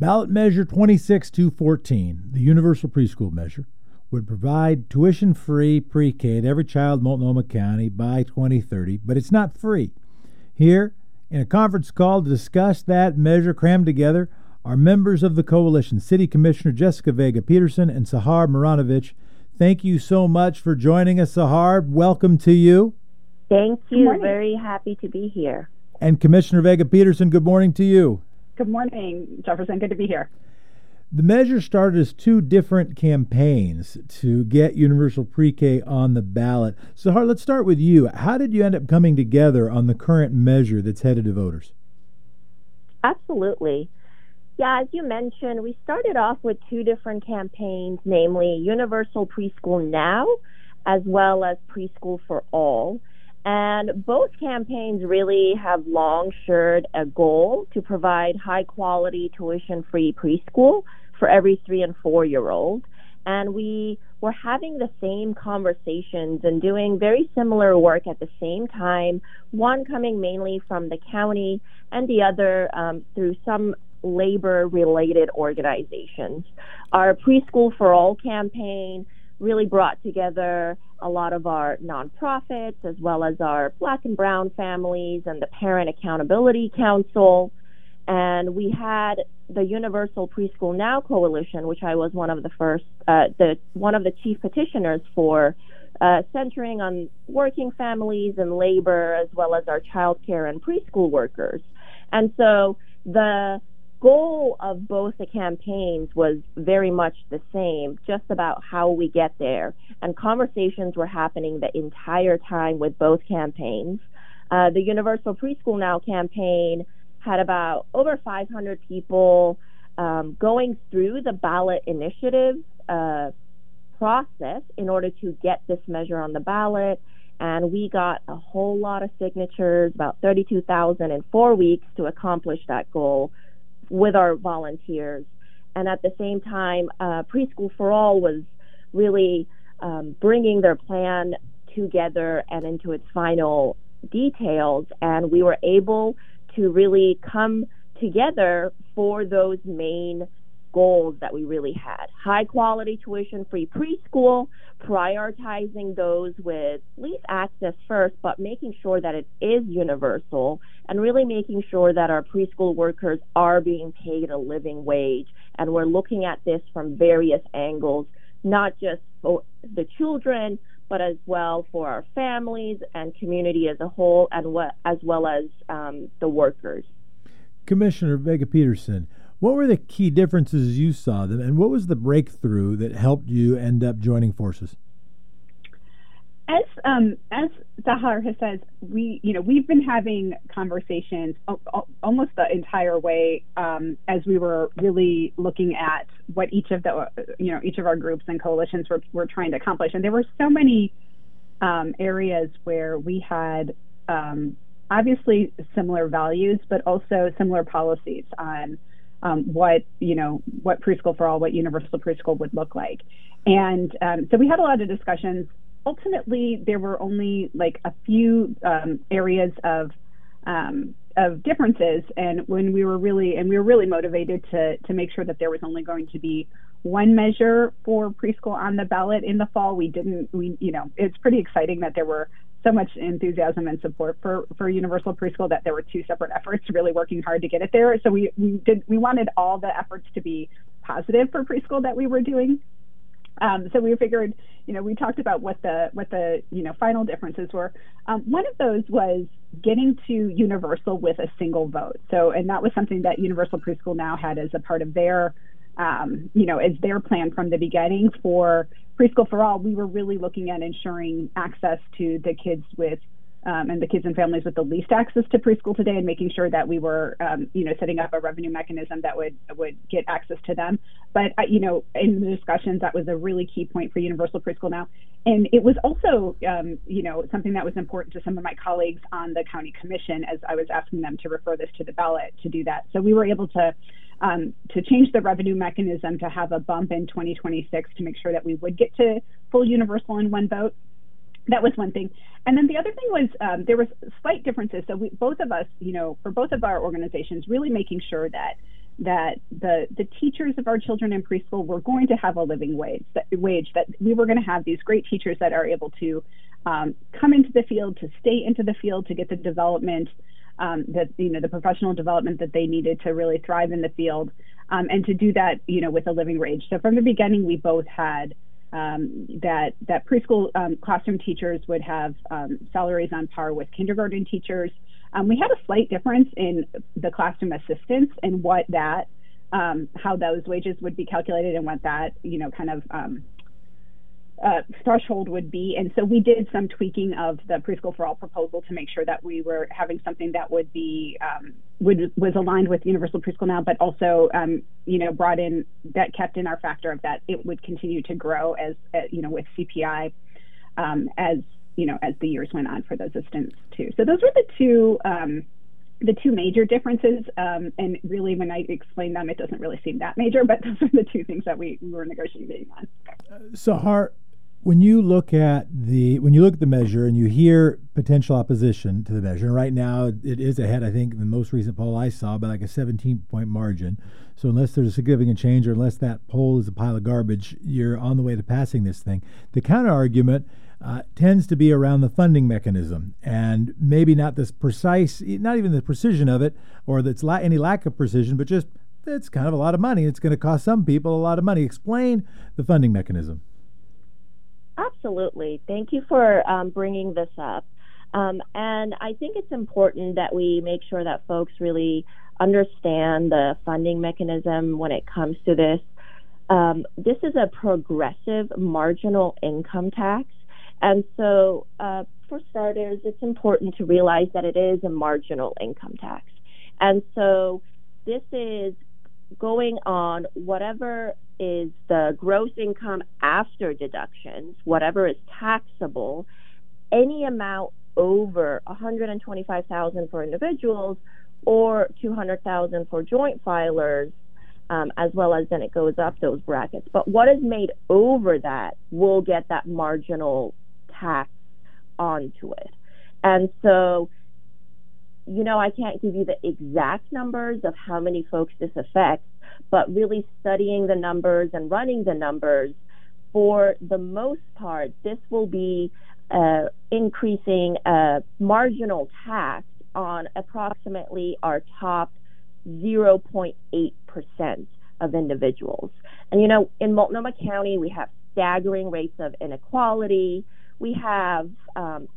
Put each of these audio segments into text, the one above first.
Ballot Measure 26214, the universal preschool measure, would provide tuition free pre K to every child in Multnomah County by 2030, but it's not free. Here, in a conference call to discuss that measure crammed together, are members of the coalition, City Commissioner Jessica Vega Pederson and Sahar Muranovic. Thank you so much for joining us, Sahar. Welcome to you. Thank you. Very happy to be here. And Commissioner Vega Pederson, good morning to you. Good morning, Jefferson. Good to be here. The measure started as two different campaigns to get universal pre K on the ballot. So, Sahar, let's start with you. How did you end up coming together on the current measure that's headed to voters? Absolutely. Yeah, as you mentioned, we started off with two different campaigns, namely Universal Preschool Now as well as Preschool for All. And both campaigns really have long shared a goal to provide high quality tuition free preschool for every three and four year old. And we were having the same conversations and doing very similar work at the same time, one coming mainly from the county and the other um, through some labor related organizations. Our Preschool for All campaign really brought together a lot of our nonprofits as well as our black and brown families and the Parent Accountability Council. And we had the Universal Preschool Now Coalition, which I was one of the first, uh, the one of the chief petitioners for, uh, centering on working families and labor as well as our child care and preschool workers. And so the goal of both the campaigns was very much the same, just about how we get there. And conversations were happening the entire time with both campaigns. Uh, the Universal Preschool Now campaign had about over 500 people um, going through the ballot initiative uh, process in order to get this measure on the ballot. And we got a whole lot of signatures, about 32,000 in four weeks to accomplish that goal with our volunteers. And at the same time, uh, Preschool for All was really um, bringing their plan together and into its final details. And we were able to really come together for those main goals that we really had. High quality tuition free preschool, prioritizing those with least access first, but making sure that it is universal and really making sure that our preschool workers are being paid a living wage. And we're looking at this from various angles, not just for the children, but as well for our families and community as a whole, and what, as well as um, the workers. Commissioner Vega Pederson, what were the key differences you saw, them, and what was the breakthrough that helped you end up joining forces? As um, as Sahar has said, we you know we've been having conversations almost the entire way um, as we were really looking at what each of the you know each of our groups and coalitions were were trying to accomplish, and there were so many um, areas where we had um, obviously similar values, but also similar policies on um, what you know what preschool for all, what universal preschool would look like, and um, so we had a lot of discussions. Ultimately, there were only like a few um, areas of um, of differences, and when we were really and we were really motivated to to make sure that there was only going to be one measure for preschool on the ballot in the fall. We didn't we you know it's pretty exciting that there were so much enthusiasm and support for for universal preschool that there were two separate efforts really working hard to get it there. So we we did we wanted all the efforts to be positive for preschool that we were doing. Um, so we figured, you know, we talked about what the what the you know final differences were. Um, one of those was getting to universal with a single vote. So and that was something that Universal Preschool now had as a part of their um, you know, as their plan from the beginning for preschool for all, we were really looking at ensuring access to the kids with um, and the kids and families with the least access to preschool today, and making sure that we were, um, you know, setting up a revenue mechanism that would would get access to them. But uh, you know, in the discussions, that was a really key point for Universal Preschool now, and it was also, um, you know, something that was important to some of my colleagues on the county commission as I was asking them to refer this to the ballot to do that. So we were able to um, to change the revenue mechanism to have a bump in 2026 to make sure that we would get to full universal in one vote. That was one thing. And then the other thing was um, there was slight differences. So we, both of us, you know, for both of our organizations, really making sure that that the the teachers of our children in preschool were going to have a living wage that wage that we were going to have these great teachers that are able to um, come into the field to stay into the field to get the development um, that you know the professional development that they needed to really thrive in the field um, and to do that you know with a living wage so from the beginning we both had um, that that preschool um, classroom teachers would have um, salaries on par with kindergarten teachers. Um, we had a slight difference in the classroom assistants and what that how those wages would be calculated and what that you know kind of uh, threshold would be. And so we did some tweaking of the preschool for all proposal to make sure that we were having something that would be um, would was aligned with universal preschool now, but also um, you know brought in that kept in our factor of that it would continue to grow as uh, you know with CPI um, as you know as the years went on for those assistants too. So those were the two. Um, the two major differences, um, and really, when I explain them, it doesn't really seem that major, but those are the two things that we, we were negotiating on. So, Har, when you look at the when you look at the measure and you hear potential opposition to the measure, right now it is ahead. I think the most recent poll I saw by like a 17 point margin. So unless there's a significant change, or unless that poll is a pile of garbage, you're on the way to passing this thing. The counter argument uh, tends to be around the funding mechanism, and maybe not this precise, not even the precision of it, or that's la- any lack of precision, but just it's kind of a lot of money. It's going to cost some people a lot of money. Explain the funding mechanism. Absolutely. Thank you for um, bringing this up. Um, and I think it's important that we make sure that folks really understand the funding mechanism when it comes to this. Um, this is a progressive marginal income tax. And so, uh, for starters, it's important to realize that it is a marginal income tax. And so, this is going on whatever is the gross income after deductions, whatever is taxable, any amount over 125,000 for individuals or 200,000 for joint filers, um, as well as then it goes up those brackets. But what is made over that will get that marginal tax onto it. And so, you know, I can't give you the exact numbers of how many folks this affects, but really studying the numbers and running the numbers, for the most part, this will be uh, increasing a marginal tax on approximately our top 0.8% of individuals. And you know, in Multnomah County, we have staggering rates of inequality. We have um,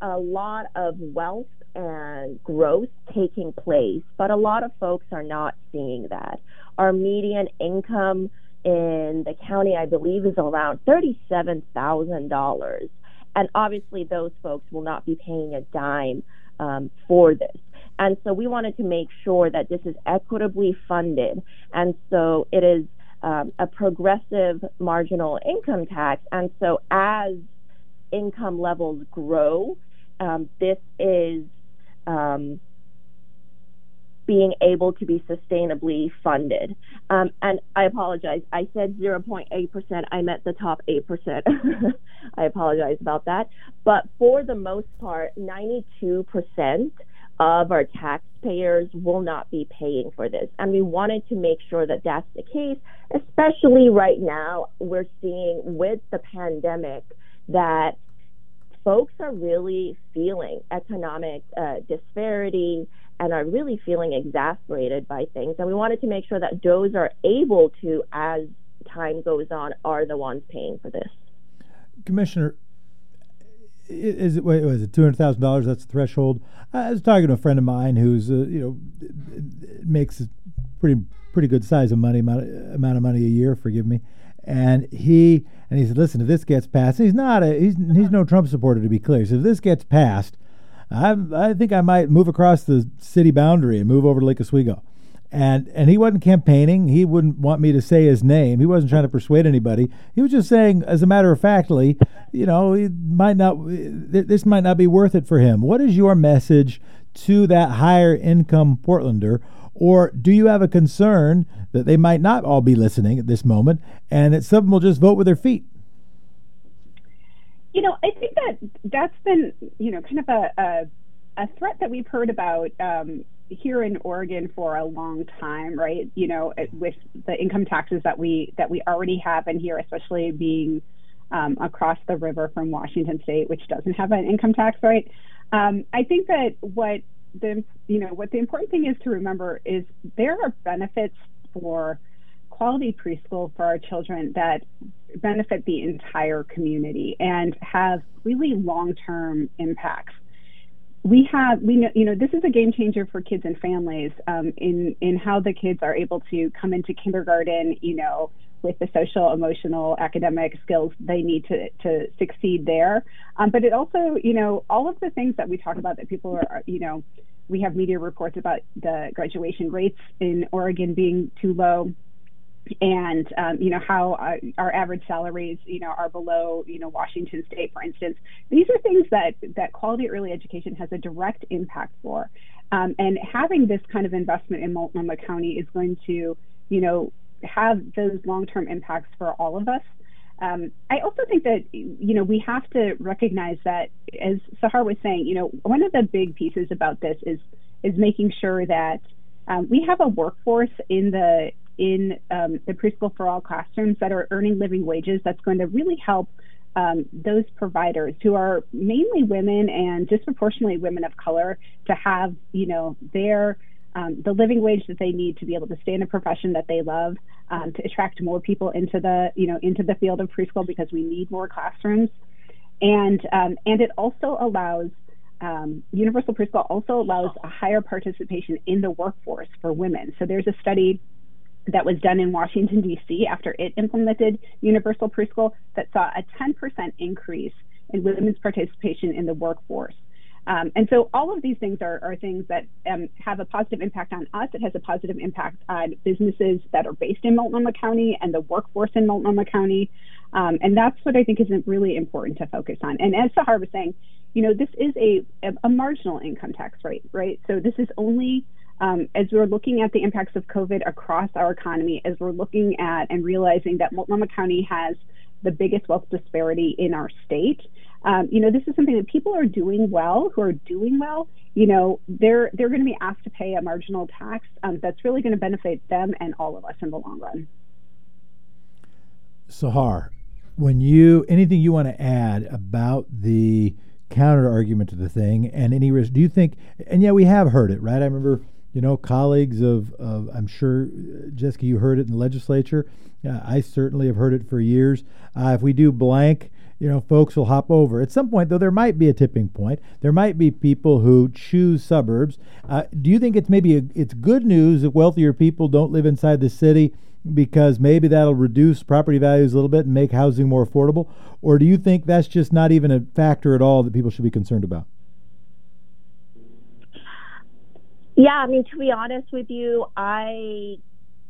a lot of wealth and growth taking place, but a lot of folks are not seeing that. Our median income in the county, I believe, is around $37,000. And obviously, those folks will not be paying a dime um, for this. And so we wanted to make sure that this is equitably funded. And so it is um, a progressive marginal income tax. And so as income levels grow, um, this is um, being able to be sustainably funded. Um, and I apologize, I said 0.8%, I meant the top 8%. I apologize about that. But for the most part, 92% of our taxpayers will not be paying for this. And we wanted to make sure that that's the case, especially right now. We're seeing with the pandemic that folks are really feeling economic uh, disparity and are really feeling exasperated by things. And we wanted to make sure that those are able to, as time goes on, are the ones paying for this. Commissioner, is it, was it two hundred thousand dollars? That's the threshold. I was talking to a friend of mine who's uh, you know makes a pretty pretty good size of money amount of, amount of money a year. Forgive me, and he and he said, "Listen, if this gets passed, he's not a he's he's no Trump supporter to be clear. So if this gets passed, I I think I might move across the city boundary and move over to Lake Oswego." And and he wasn't campaigning. He wouldn't want me to say his name. He wasn't trying to persuade anybody. He was just saying, as a matter of factly, you know, it might not. This might not be worth it for him. What is your message to that higher income Portlander? Or do you have a concern that they might not all be listening at this moment and that some will just vote with their feet? You know, I think that that's been, you know, kind of a, a, a threat that we've heard about um, here in Oregon for a long time, right? You know, with the income taxes that we that we already have in here, especially being um, across the river from Washington State, which doesn't have an income tax, right? Um, I think that what the you know what the important thing is to remember is there are benefits for quality preschool for our children that benefit the entire community and have really long-term impacts. We have we know you know this is a game changer for kids and families um, in in how the kids are able to come into kindergarten you know with the social emotional academic skills they need to to succeed there um, but it also you know all of the things that we talk about that people are you know we have media reports about the graduation rates in Oregon being too low and um, you know how uh, our average salaries you know are below you know Washington State, for instance. These are things that that quality early education has a direct impact for, um, and having this kind of investment in Multnomah County is going to you know have those long term impacts for all of us. Um, I also think that you know we have to recognize that, as Sahar was saying, you know one of the big pieces about this is is making sure that um, we have a workforce in the in um, the preschool for all classrooms that are earning living wages that's going to really help um, those providers who are mainly women and disproportionately women of color to have you know their um, the living wage that they need to be able to stay in a profession that they love um, to attract more people into the you know into the field of preschool because we need more classrooms and um, and it also allows um, universal preschool also allows a higher participation in the workforce for women so there's a study that was done in Washington, D.C. after it implemented universal preschool that saw a 10% increase in women's participation in the workforce. Um, and so all of these things are, are things that um, have a positive impact on us. It has a positive impact on businesses that are based in Multnomah County and the workforce in Multnomah County. Um, and that's what I think is really important to focus on. And as Sahar was saying, you know, this is a, a marginal income tax rate, right? So this is only um, as we're looking at the impacts of COVID across our economy, as we're looking at and realizing that Multnomah County has the biggest wealth disparity in our state, um, you know, this is something that people are doing well, who are doing well. You know, they're they're going to be asked to pay a marginal tax um, that's really going to benefit them and all of us in the long run. Sahar, when you anything you want to add about the counter argument to the thing and any risk? Do you think? And yeah, we have heard it, right? I remember you know, colleagues of, of I'm sure, Jessica, you heard it in the legislature. Uh, I certainly have heard it for years. Uh, if we do blank, you know, folks will hop over. At some point, though, there might be a tipping point. There might be people who choose suburbs. Uh, do you think it's maybe a, it's good news if wealthier people don't live inside the city because maybe that'll reduce property values a little bit and make housing more affordable? Or do you think that's just not even a factor at all that people should be concerned about? Yeah, I mean, to be honest with you, I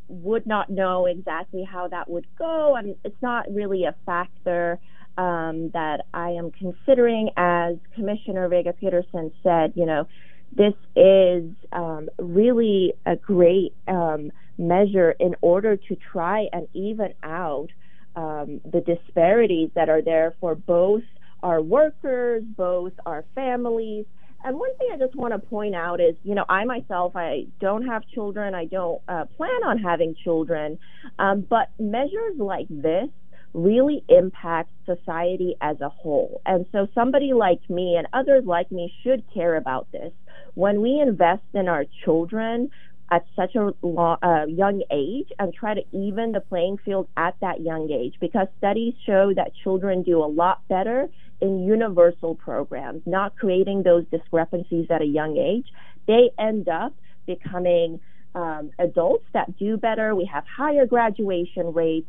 would not know exactly how that would go. I mean, it's not really a factor um, that I am considering. As Commissioner Vega Pederson said, you know, this is um, really a great um, measure in order to try and even out um, the disparities that are there for both our workers, both our families, and one thing I just want to point out is, you know, I myself, I don't have children. I don't uh, plan on having children. Um, but measures like this really impact society as a whole. And so somebody like me and others like me should care about this. When we invest in our children, at such a long, uh, young age and try to even the playing field at that young age because studies show that children do a lot better in universal programs, not creating those discrepancies at a young age. They end up becoming um, adults that do better. We have higher graduation rates.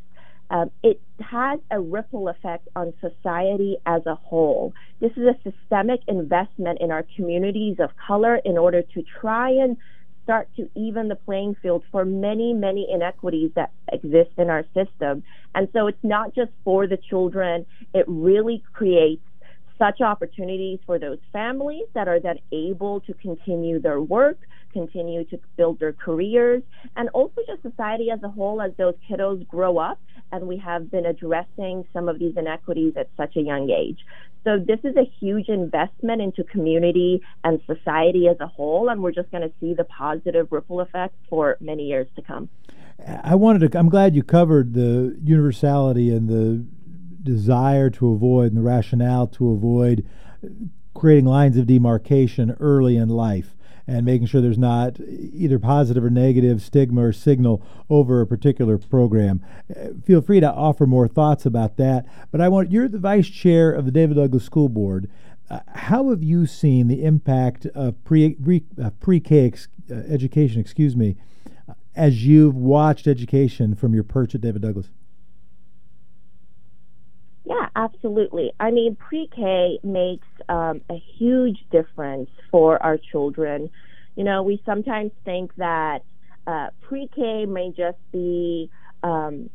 Um, it has a ripple effect on society as a whole. This is a systemic investment in our communities of color in order to try and start to even the playing field for many, many inequities that exist in our system. And so it's not just for the children, it really creates such opportunities for those families that are then able to continue their work, continue to build their careers, and also just society as a whole as those kiddos grow up and we have been addressing some of these inequities at such a young age. So this is a huge investment into community and society as a whole, and we're just going to see the positive ripple effect for many years to come. I wanted to. I'm glad you covered the universality and the desire to avoid and the rationale to avoid creating lines of demarcation early in life and making sure there's not either positive or negative stigma or signal over a particular program. Uh, feel free to offer more thoughts about that. But I want you're the vice chair of the David Douglas School Board. Uh, how have you seen the impact of pre pre, uh, pre-K ex, uh, education, excuse me, as you've watched education from your perch at David Douglas? Yeah, absolutely. I mean, pre K makes um, a huge difference for our children. You know, we sometimes think that uh, pre K may just be um,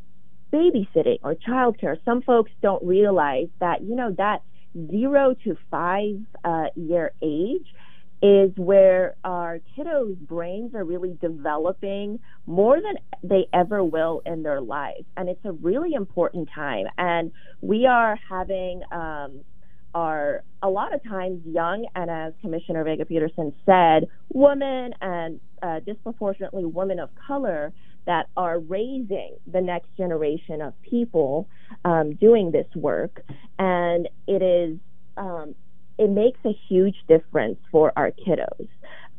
babysitting or childcare. Some folks don't realize that, you know, that zero to five uh, year age is where our kiddos' brains are really developing more than they ever will in their lives. And it's a really important time. And we are having um, our, a lot of times, young, and as Commissioner Vega Pederson said, women and uh, disproportionately women of color that are raising the next generation of people um, doing this work. And it is um, it makes a huge difference for our kiddos.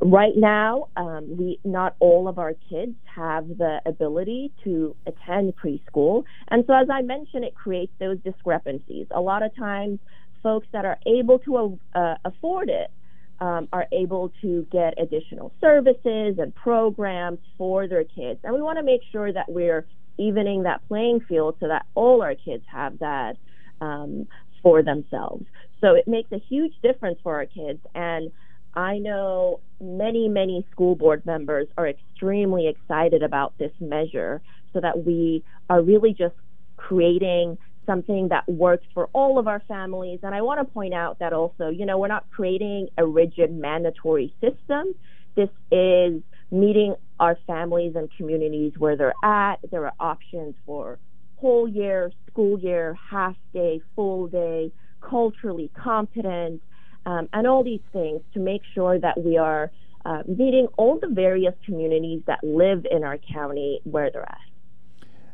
Right now, um, we not all of our kids have the ability to attend preschool, and so as I mentioned, it creates those discrepancies. A lot of times, folks that are able to uh, afford it um, are able to get additional services and programs for their kids, and we want to make sure that we're evening that playing field so that all our kids have that um, for themselves. So it makes a huge difference for our kids. And I know many, many school board members are extremely excited about this measure so that we are really just creating something that works for all of our families. And I want to point out that also, you know, we're not creating a rigid mandatory system. This is meeting our families and communities where they're at. There are options for whole year, school year, half day, full day, culturally competent, um, and all these things to make sure that we are uh, meeting all the various communities that live in our county where they're at.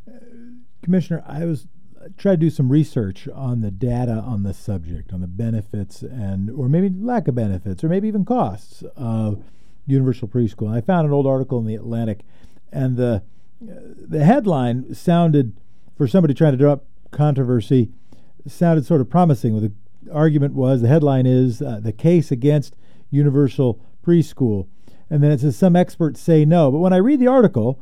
Uh, Commissioner, I was trying to do some research on the data on this subject, on the benefits and or maybe lack of benefits, or maybe even costs of universal preschool. And I found an old article in the Atlantic, and the uh, the headline sounded for somebody trying to draw up controversy sounded sort of promising. The argument was the headline is uh, the case against universal preschool, and then it says some experts say no. But when I read the article,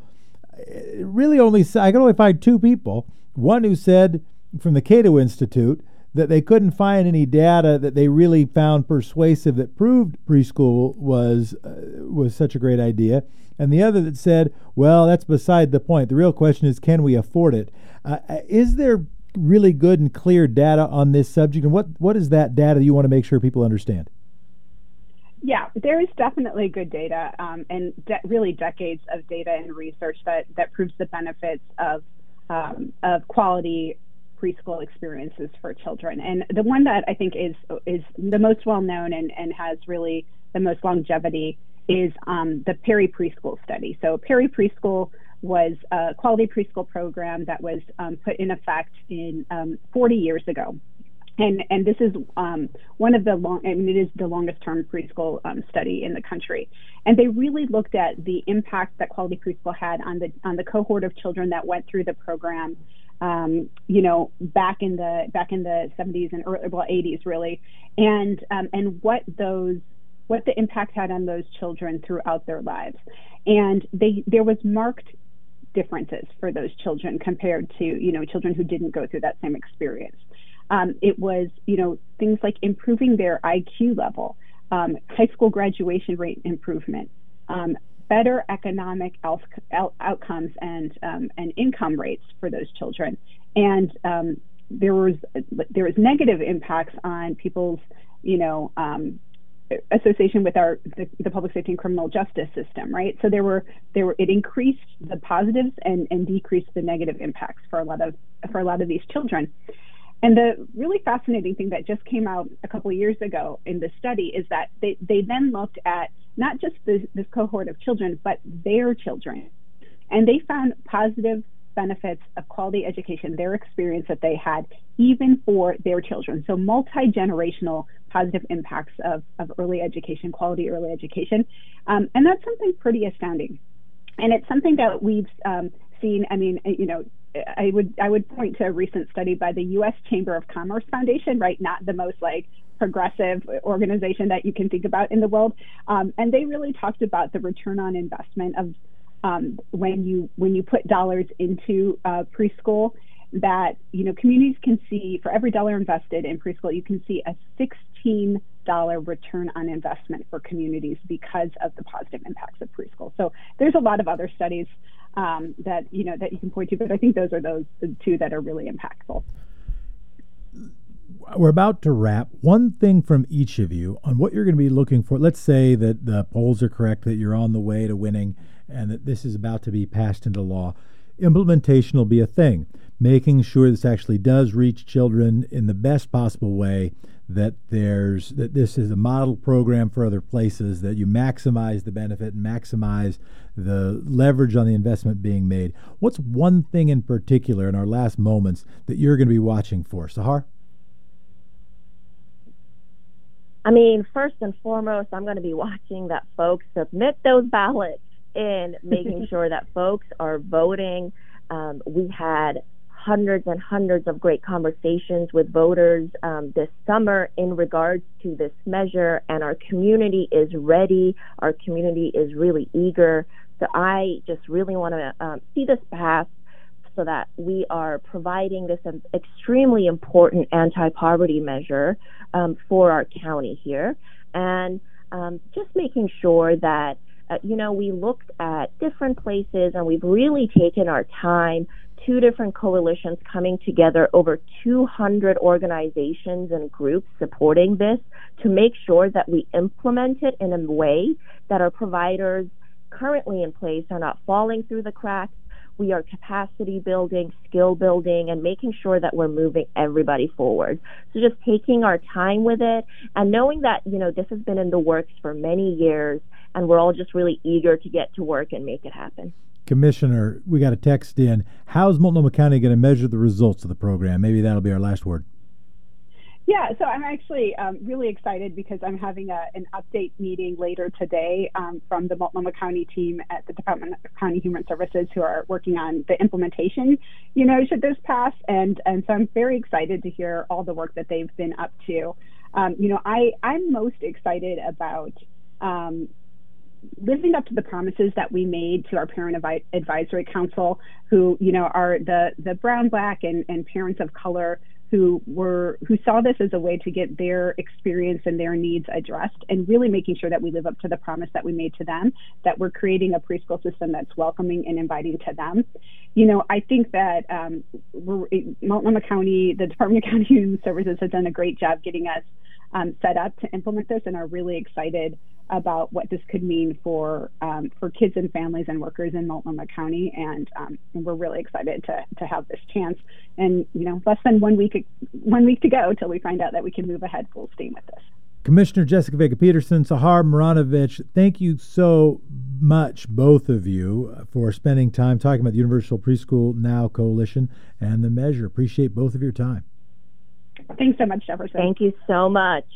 it really only I could only find two people. One who said from the Cato Institute that they couldn't find any data that they really found persuasive that proved preschool was uh, was such a great idea, and the other that said, "Well, that's beside the point. The real question is, can we afford it? Uh, uh is there really good and clear data on this subject? And what, what is that data you want to make sure people understand? Yeah, there is definitely good data um, and de- really decades of data and research that, that proves the benefits of, um, of quality preschool experiences for children. And the one that I think is, is the most well known and, and has really the most longevity is um, the Perry Preschool Study. So, Perry Preschool was a quality preschool program that was um, put in effect in um, 40 years ago. And, and this is um, one of the long, I mean, it is the longest term preschool um, study in the country. And they really looked at the impact that quality preschool had on the, on the cohort of children that went through the program. Um, you know, back in the back in the 70s and early, well, 80s really, and um, and what those what the impact had on those children throughout their lives. And they there was marked differences for those children compared to you know children who didn't go through that same experience. Um, it was you know things like improving their IQ level, um, high school graduation rate improvement, um, better economic out- out- outcomes and um, and income rates for those children, and um, there was there was negative impacts on people's you know um, association with our the, the, public safety and criminal justice system, right? So there were there were it increased the positives and, and decreased the negative impacts for a lot of for a lot of these children. And the really fascinating thing that just came out a couple of years ago in this study is that they, they then looked at not just this, this cohort of children, but their children. And they found positive benefits of quality education, their experience that they had, even for their children. So, multi generational positive impacts of, of early education, quality early education. Um, and that's something pretty astounding. And it's something that we've um, seen. I mean, you know, I would I would point to a recent study by the U.S. Chamber of Commerce Foundation, right? Not the most like progressive organization that you can think about in the world, um, and they really talked about the return on investment of um, when you when you put dollars into uh, preschool that you know communities can see for every dollar invested in preschool you can see a 16 dollar return on investment for communities because of the positive impacts of preschool so there's a lot of other studies um, that you know that you can point to but i think those are those two that are really impactful we're about to wrap. One thing from each of you on what you're going to be looking for. Let's say that the polls are correct, that you're on the way to winning, and that this is about to be passed into law. Implementation will be a thing, making sure this actually does reach children in the best possible way. That there's that this is a model program for other places. That you maximize the benefit and maximize the leverage on the investment being made. What's one thing in particular in our last moments that you're going to be watching for, Sahar? I mean, first and foremost, I'm going to be watching that folks submit those ballots and making sure that folks are voting. Um, we had hundreds and hundreds of great conversations with voters um, this summer in regards to this measure, and our community is ready. Our community is really eager. So I just really want to um, see this pass so that we are providing this extremely important anti-poverty measure um, for our county here, and um, just making sure that uh, you know we looked at different places and we've really taken our time. Two different coalitions coming together, over 200 organizations and groups supporting this to make sure that we implement it in a way that our providers currently in place are not falling through the cracks we are capacity building, skill building, and making sure that we're moving everybody forward. So just taking our time with it and knowing that, you know, this has been in the works for many years and we're all just really eager to get to work and make it happen. Commissioner, we got a text in. How's Multnomah County going to measure the results of the program? Maybe that'll be our last word. Yeah, so I'm actually um, really excited because I'm having a, an update meeting later today um, from the Multnomah County team at the Department of County Human Services who are working on the implementation, you know, should this pass. And, and so I'm very excited to hear all the work that they've been up to. Um, you know, I, I'm most excited about um, living up to the promises that we made to our parent advisory council, who you know are the the brown, black, and, and parents of color who were who saw this as a way to get their experience and their needs addressed and really making sure that we live up to the promise that we made to them that we're creating a preschool system that's welcoming and inviting to them. You know i think that um, multnomah county the department of county human services has done a great job getting us um, set up to implement this and are really excited about what this could mean for um, for kids and families and workers in Multnomah County, and, um, and we're really excited to to have this chance. And you know, less than one week one week to go till we find out that we can move ahead full steam with this. Commissioner Jessica Vega Pederson, Sahar Muranovic, thank you so much, both of you, for spending time talking about the Universal Preschool Now Coalition and the measure. Appreciate both of your time. Thanks so much, Jefferson. Thank you so much.